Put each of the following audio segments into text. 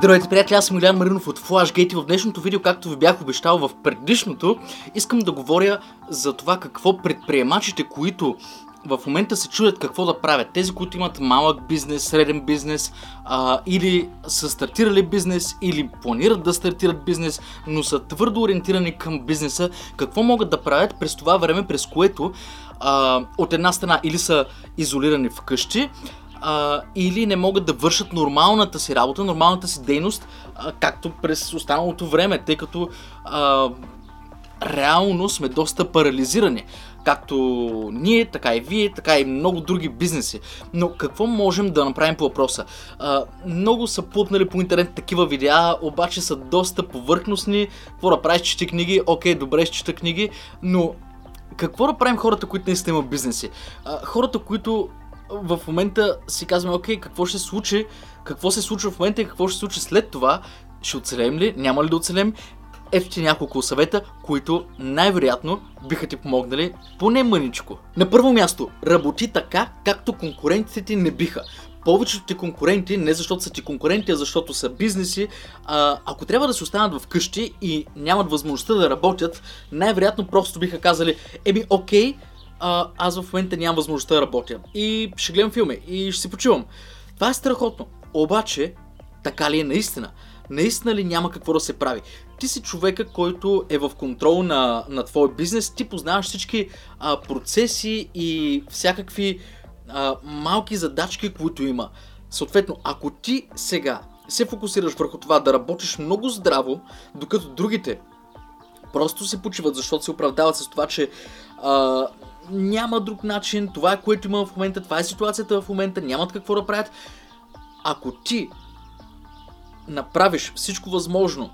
Здравейте, приятели, аз съм Илян Маринов от Flashgate и в днешното видео, както ви бях обещал в предишното, искам да говоря за това какво предприемачите, които в момента се чудят какво да правят. Тези, които имат малък бизнес, среден бизнес, а, или са стартирали бизнес, или планират да стартират бизнес, но са твърдо ориентирани към бизнеса, какво могат да правят през това време, през което а, от една страна или са изолирани вкъщи, а, или не могат да вършат нормалната си работа, нормалната си дейност, а, както през останалото време, тъй като а, реално сме доста парализирани. Както ние, така и вие, така и много други бизнеси. Но какво можем да направим по въпроса? А, много са путнали по интернет такива видеа, обаче са доста повърхностни. Какво да правиш, чети книги? Окей, добре, ще чета книги, но какво да правим хората, които наистина имат бизнеси? А, хората, които в момента си казваме, окей, какво ще случи, какво се случва в момента и какво ще се случи след това, ще оцелем ли, няма ли да оцелем? Ето ти няколко съвета, които най-вероятно биха ти помогнали поне мъничко. На първо място, работи така, както конкурентите ти не биха. Повечето ти конкуренти, не защото са ти конкуренти, а защото са бизнеси, а, ако трябва да се останат вкъщи и нямат възможността да работят, най-вероятно просто биха казали, еми окей, аз в момента нямам възможността да работя. И ще гледам филми и ще си почивам. Това е страхотно. Обаче, така ли е наистина? Наистина ли няма какво да се прави? Ти си човека, който е в контрол на, на твой бизнес, ти познаваш всички а, процеси и всякакви а, малки задачки, които има. Съответно, ако ти сега се фокусираш върху това да работиш много здраво, докато другите просто се почиват, защото се оправдават с това, че а, няма друг начин, това е което има в момента, това е ситуацията в момента, нямат какво да правят. Ако ти направиш всичко възможно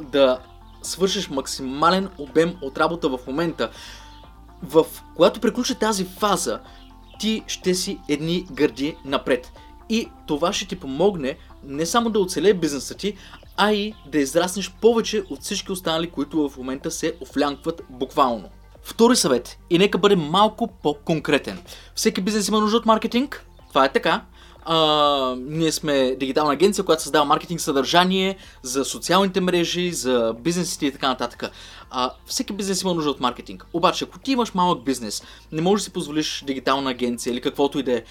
да свършиш максимален обем от работа в момента, в когато приключи тази фаза, ти ще си едни гърди напред. И това ще ти помогне не само да оцелее бизнеса ти, а и да израснеш повече от всички останали, които в момента се офлянкват буквално. Втори съвет и нека бъде малко по-конкретен. Всеки бизнес има нужда от маркетинг, това е така. А, ние сме дигитална агенция, която създава маркетинг съдържание за социалните мрежи, за бизнесите и така нататък. А, всеки бизнес има нужда от маркетинг. Обаче, ако ти имаш малък бизнес, не можеш да си позволиш дигитална агенция или каквото и да е,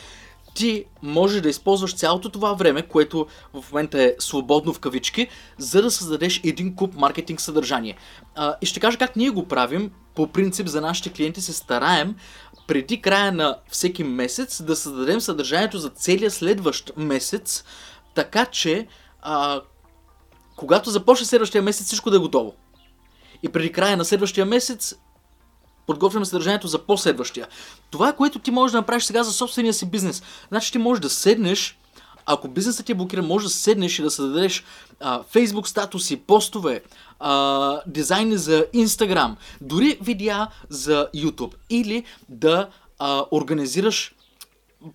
ти можеш да използваш цялото това време, което в момента е свободно в кавички, за да създадеш един куп маркетинг съдържание. А, и ще кажа как ние го правим. По принцип за нашите клиенти се стараем преди края на всеки месец да създадем съдържанието за целия следващ месец, така че а, когато започне следващия месец всичко да е готово. И преди края на следващия месец подготвяме съдържанието за последващия. Това което ти можеш да направиш сега за собствения си бизнес. Значи ти можеш да седнеш, ако бизнесът ти е блокиран, можеш да седнеш и да създадеш а, Facebook статуси, постове, а, дизайни за Instagram, дори видеа за YouTube или да а, организираш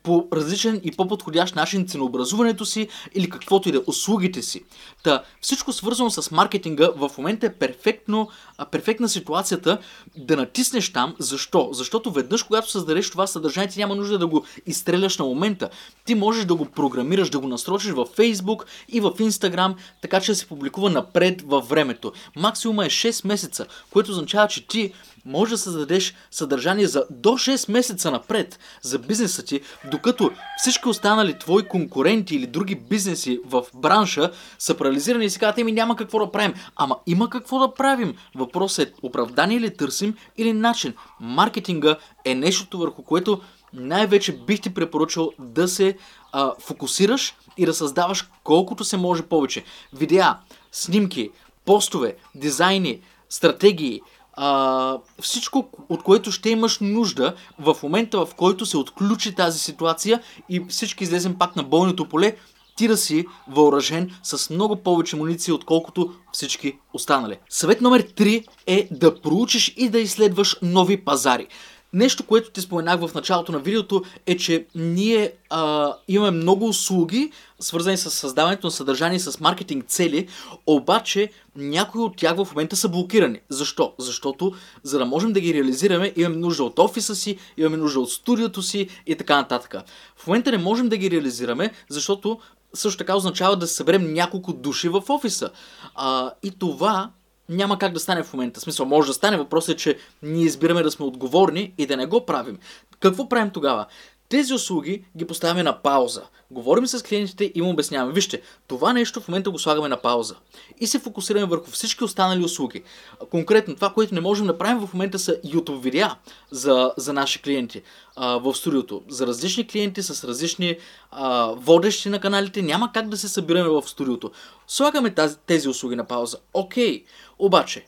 по различен и по-подходящ начин ценообразуването си или каквото и да е, услугите си. Та, всичко свързано с маркетинга в момента е перфектно, перфектна ситуацията да натиснеш там. Защо? Защото веднъж, когато създадеш това съдържание, ти няма нужда да го изстреляш на момента. Ти можеш да го програмираш, да го насрочиш в Facebook и в Instagram, така че да се публикува напред във времето. Максимума е 6 месеца, което означава, че ти може да създадеш съдържание за до 6 месеца напред за бизнеса ти, докато всички останали твои конкуренти или други бизнеси в бранша са парализирани и си казват, еми няма какво да правим. Ама има какво да правим. Въпросът е оправдание ли търсим или начин. Маркетинга е нещото върху което най-вече бих ти препоръчал да се а, фокусираш и да създаваш колкото се може повече. Видеа, снимки, постове, дизайни, стратегии, а, всичко, от което ще имаш нужда в момента, в който се отключи тази ситуация и всички излезем пак на бойното поле, ти да си въоръжен с много повече муниции, отколкото всички останали. Съвет номер 3 е да проучиш и да изследваш нови пазари. Нещо, което ти споменах в началото на видеото е, че ние а, имаме много услуги, свързани с създаването на съдържание с маркетинг цели, обаче някои от тях в момента са блокирани. Защо? Защото за да можем да ги реализираме, имаме нужда от офиса си, имаме нужда от студиото си и така нататък. В момента не можем да ги реализираме, защото също така означава да съберем няколко души в офиса. А, и това няма как да стане в момента. В смисъл, може да стане. Въпросът е, че ние избираме да сме отговорни и да не го правим. Какво правим тогава? Тези услуги ги поставяме на пауза. Говорим с клиентите и им обясняваме. Вижте, това нещо в момента го слагаме на пауза. И се фокусираме върху всички останали услуги. Конкретно това, което не можем да правим в момента са YouTube видеа за, за наши клиенти а, в студиото. За различни клиенти с различни а, водещи на каналите няма как да се събираме в студиото. Слагаме тази, тези услуги на пауза. Окей, обаче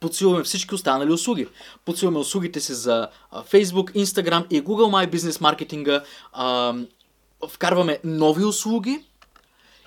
подсилваме всички останали услуги. Подсилваме услугите си за Facebook, Instagram и Google My Business маркетинга. Вкарваме нови услуги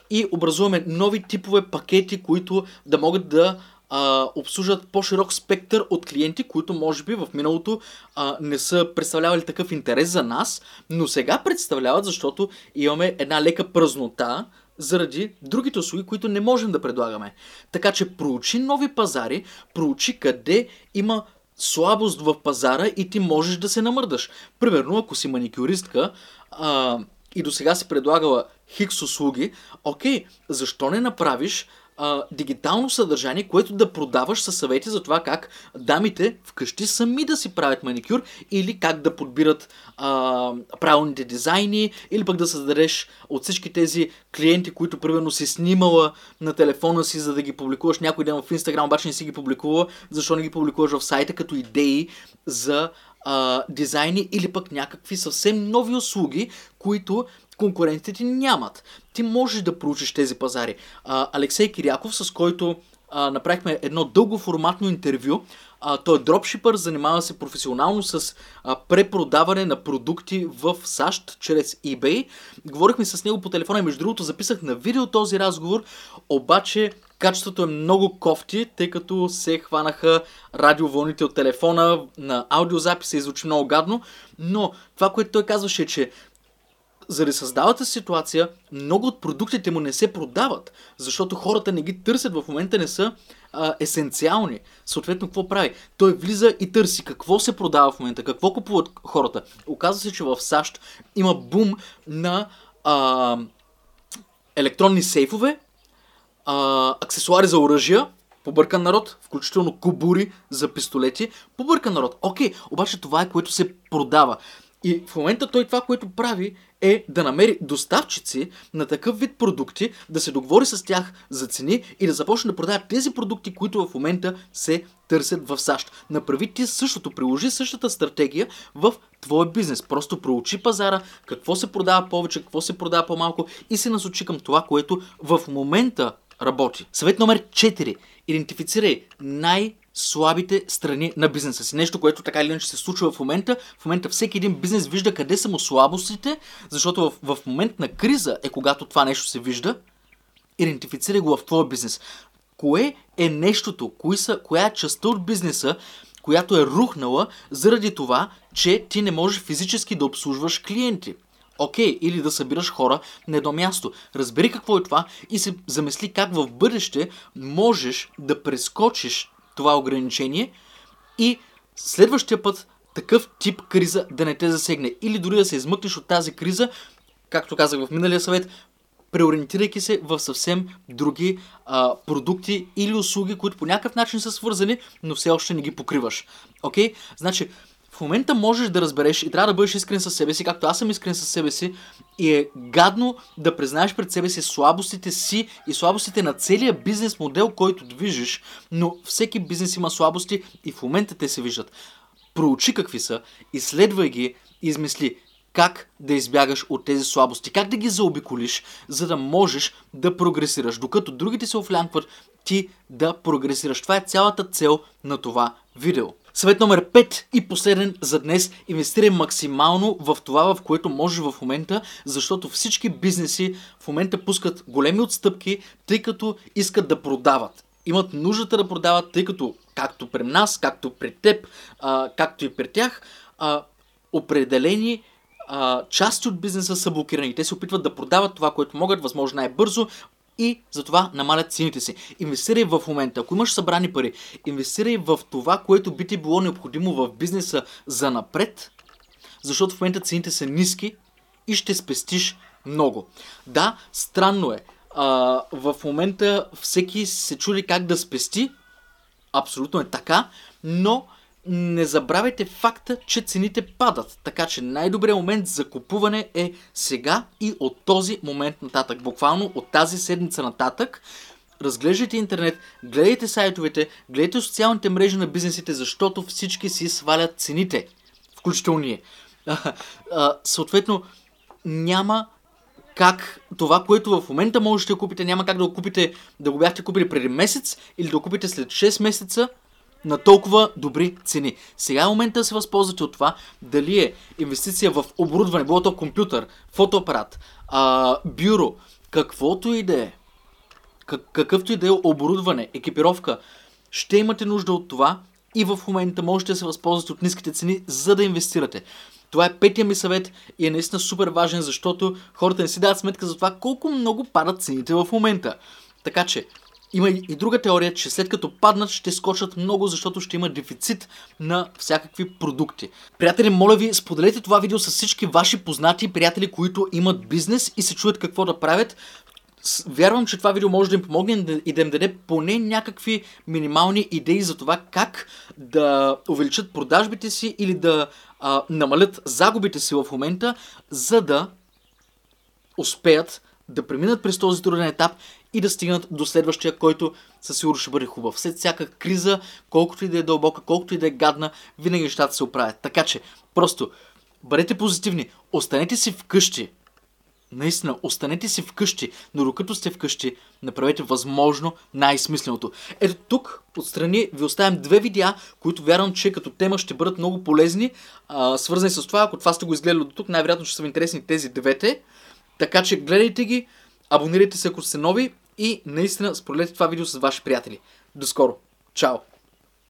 и образуваме нови типове пакети, които да могат да а, обслужат по-широк спектър от клиенти, които може би в миналото а, не са представлявали такъв интерес за нас, но сега представляват, защото имаме една лека празнота заради другите услуги, които не можем да предлагаме. Така че проучи нови пазари, проучи къде има слабост в пазара и ти можеш да се намърдаш. Примерно, ако си маникюристка а, и до сега си предлагала хикс услуги, окей, защо не направиш а, дигитално съдържание, което да продаваш със съвети за това как дамите вкъщи сами да си правят маникюр или как да подбират а, правилните дизайни или пък да създадеш от всички тези клиенти, които примерно си снимала на телефона си, за да ги публикуваш някой ден в Инстаграм, обаче не си ги публикува, защо не ги публикуваш в сайта като идеи за а, дизайни или пък някакви съвсем нови услуги, които конкурентите ти нямат. Ти можеш да проучиш тези пазари. А, Алексей Киряков, с който а, направихме едно дългоформатно интервю, а, той е дропшипър, занимава се професионално с а, препродаване на продукти в САЩ чрез eBay. Говорихме с него по телефона и между другото записах на видео този разговор, обаче качеството е много кофти, тъй като се хванаха радиовълните от телефона на аудиозаписа и звучи много гадно, но това, което той казваше е, че заради създалата ситуация, много от продуктите му не се продават, защото хората не ги търсят в момента, не са а, есенциални. Съответно, какво прави? Той влиза и търси какво се продава в момента, какво купуват хората. Оказва се, че в САЩ има бум на а, електронни сейфове, а, аксесуари за оръжия, побъркан народ, включително кубури за пистолети, побъркан народ. Окей, обаче това е което се продава. И в момента той това, което прави, е да намери доставчици на такъв вид продукти, да се договори с тях за цени и да започне да продава тези продукти, които в момента се търсят в САЩ. Направи ти същото, приложи същата стратегия в твоя бизнес. Просто проучи пазара, какво се продава повече, какво се продава по-малко и се насочи към това, което в момента работи. Съвет номер 4. Идентифицирай най- слабите страни на бизнеса си. Нещо, което така или иначе се случва в момента. В момента всеки един бизнес вижда къде са му слабостите, защото в, в момент на криза е когато това нещо се вижда. Идентифицирай го в твоя бизнес. Кое е нещото, кои са, коя е частта от бизнеса, която е рухнала заради това, че ти не можеш физически да обслужваш клиенти. Окей, okay, или да събираш хора на едно място. Разбери какво е това и се замисли как в бъдеще можеш да прескочиш това ограничение и следващия път такъв тип криза да не те засегне. Или дори да се измъкнеш от тази криза, както казах в миналия съвет, преориентирайки се в съвсем други а, продукти или услуги, които по някакъв начин са свързани, но все още не ги покриваш. Окей? Значи, момента можеш да разбереш и трябва да бъдеш искрен със себе си, както аз съм искрен със себе си, и е гадно да признаеш пред себе си слабостите си и слабостите на целия бизнес модел, който движиш, но всеки бизнес има слабости и в момента те се виждат. Проучи какви са, изследвай ги измисли как да избягаш от тези слабости, как да ги заобиколиш, за да можеш да прогресираш. Докато другите се офлянкват, ти да прогресираш. Това е цялата цел на това видео. Съвет номер 5 и последен за днес. Инвестирай максимално в това, в което можеш в момента, защото всички бизнеси в момента пускат големи отстъпки, тъй като искат да продават. Имат нуждата да продават, тъй като както при нас, както при теб, а, както и при тях, а, определени а, части от бизнеса са блокирани. Те се опитват да продават това, което могат, възможно най-бързо, и затова намалят цените си. Инвестирай в момента. Ако имаш събрани пари, инвестирай в това, което би ти било необходимо в бизнеса за напред, защото в момента цените са ниски и ще спестиш много. Да, странно е. А, в момента всеки се чуди как да спести. Абсолютно е така, но не забравяйте факта, че цените падат. Така че най-добрият момент за купуване е сега и от този момент нататък. Буквално от тази седмица нататък. Разглеждайте интернет, гледайте сайтовете, гледайте социалните мрежи на бизнесите, защото всички си свалят цените. Включително ние. съответно, няма как това, което в момента можете да купите, няма как да го купите, да го бяхте купили преди месец или да го купите след 6 месеца на толкова добри цени. Сега е момента да се възползвате от това, дали е инвестиция в оборудване, било то компютър, фотоапарат, а, бюро, каквото и да е, как, какъвто и да е оборудване, екипировка, ще имате нужда от това и в момента можете да се възползвате от ниските цени, за да инвестирате. Това е петия ми съвет и е наистина супер важен, защото хората не си дават сметка за това колко много падат цените в момента. Така че, има и друга теория, че след като паднат ще скочат много, защото ще има дефицит на всякакви продукти. Приятели, моля ви, споделете това видео с всички ваши познати приятели, които имат бизнес и се чуят какво да правят. Вярвам, че това видео може да им помогне и да им даде поне някакви минимални идеи за това как да увеличат продажбите си или да а, намалят загубите си в момента, за да успеят да преминат през този труден етап и да стигнат до следващия, който със сигурност ще бъде хубав. След всяка криза, колкото и да е дълбока, колкото и да е гадна, винаги нещата се оправят. Така че, просто бъдете позитивни, останете си вкъщи. Наистина, останете си вкъщи, но докато сте вкъщи, направете възможно най-смисленото. Ето тук, отстрани, ви оставям две видеа, които вярвам, че като тема ще бъдат много полезни, а, свързани с това. Ако това сте го изгледали до тук, най-вероятно ще са ви интересни тези двете. Така че гледайте ги, абонирайте се ако сте нови и наистина споделете това видео с ваши приятели. До скоро! Чао!